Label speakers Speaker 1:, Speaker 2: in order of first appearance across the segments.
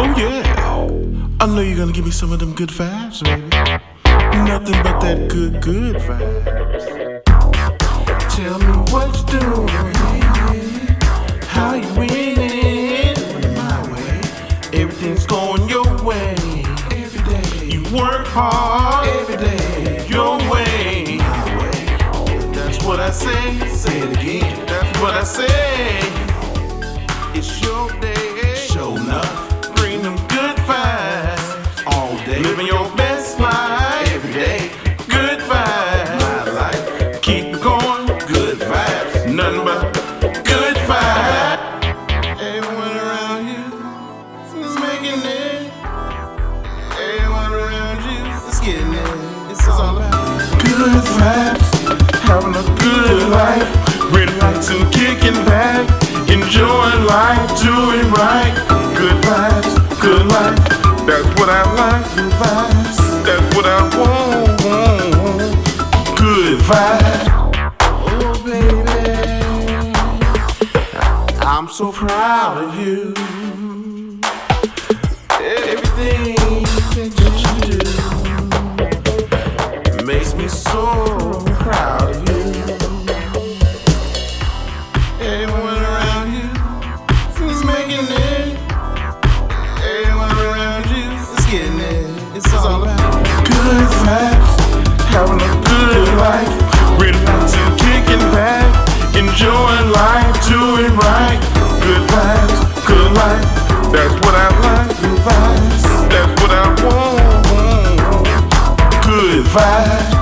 Speaker 1: Oh yeah. I know you're gonna give me some of them good vibes, baby. Nothing but that good, good vibes. Tell me what you're doing, how you winning. My way, everything's going your way. Every day, you work hard. Every day, your way. My way. That's what I say. Say it again. That's what I say. Making it. Everyone around you is getting it. It's all about good vibes. Having a good life. Relaxing, kicking back. Enjoying life, doing right. Good vibes, good life. That's what I like. Good vibes. That's what I want. Good vibes. Oh, baby. I'm so proud of you. Life, relaxing, kicking back, enjoying life, doing right. Good vibes, good life. That's what I like. Good vibes. That's what I want. Good vibes.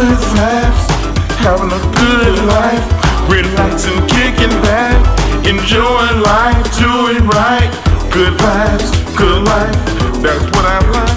Speaker 1: good times, having a good life. Relaxing, kicking back, enjoying life, doing right. Good vibes, good life, that's what I like.